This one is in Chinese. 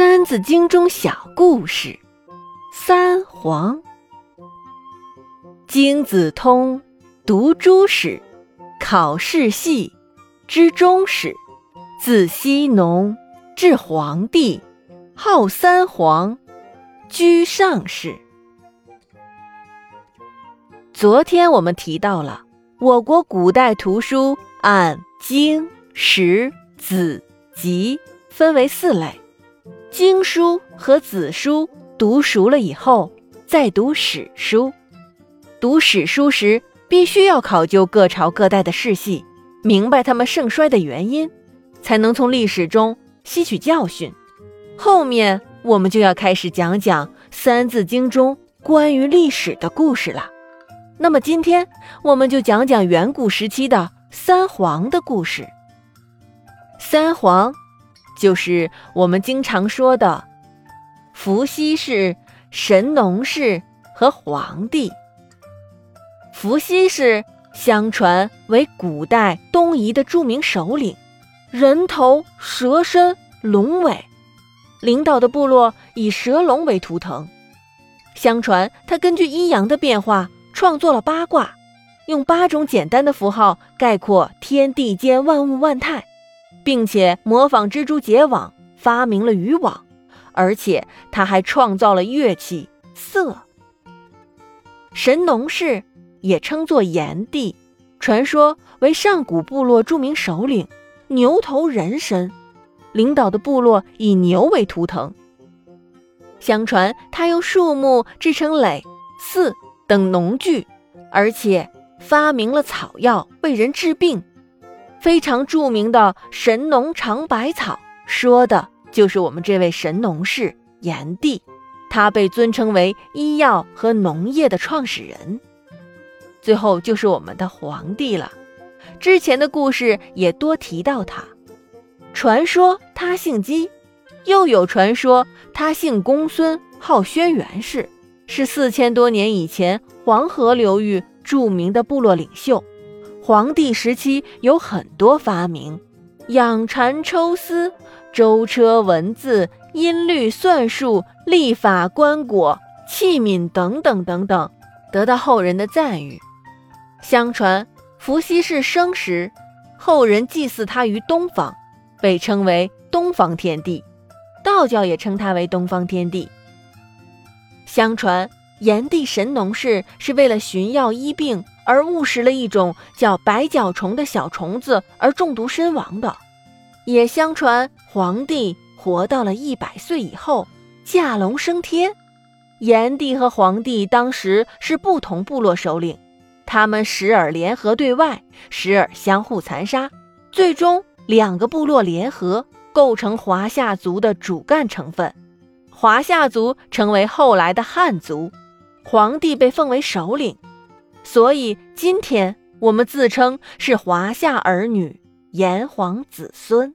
三字经》中小故事：三皇。经子通，读诸史，考世系，知终始。自羲农至黄帝，号三皇，居上世。昨天我们提到了，我国古代图书按经、史、子、集分为四类。经书和子书读熟了以后，再读史书。读史书时，必须要考究各朝各代的世系，明白他们盛衰的原因，才能从历史中吸取教训。后面我们就要开始讲讲《三字经》中关于历史的故事了。那么今天我们就讲讲远古时期的三皇的故事。三皇。就是我们经常说的伏羲氏、神农氏和黄帝。伏羲氏相传为古代东夷的著名首领，人头蛇身龙尾，领导的部落以蛇龙为图腾。相传他根据阴阳的变化创作了八卦，用八种简单的符号概括天地间万物万态。并且模仿蜘蛛结网，发明了渔网，而且他还创造了乐器瑟。神农氏也称作炎帝，传说为上古部落著名首领，牛头人身，领导的部落以牛为图腾。相传他用树木制成耒、耜等农具，而且发明了草药为人治病。非常著名的神农尝百草，说的就是我们这位神农氏炎帝，他被尊称为医药和农业的创始人。最后就是我们的皇帝了，之前的故事也多提到他，传说他姓姬，又有传说他姓公孙，号轩辕氏，是四千多年以前黄河流域著名的部落领袖。黄帝时期有很多发明，养蚕抽丝、舟车文字、音律算术、历法棺椁、器皿等等等等，得到后人的赞誉。相传伏羲氏生时，后人祭祀他于东方，被称为东方天帝，道教也称他为东方天帝。相传炎帝神农氏是为了寻药医病。而误食了一种叫白脚虫的小虫子而中毒身亡的，也相传黄帝活到了一百岁以后驾龙升天。炎帝和黄帝当时是不同部落首领，他们时而联合对外，时而相互残杀，最终两个部落联合构成华夏族的主干成分，华夏族成为后来的汉族，皇帝被奉为首领。所以今天我们自称是华夏儿女、炎黄子孙。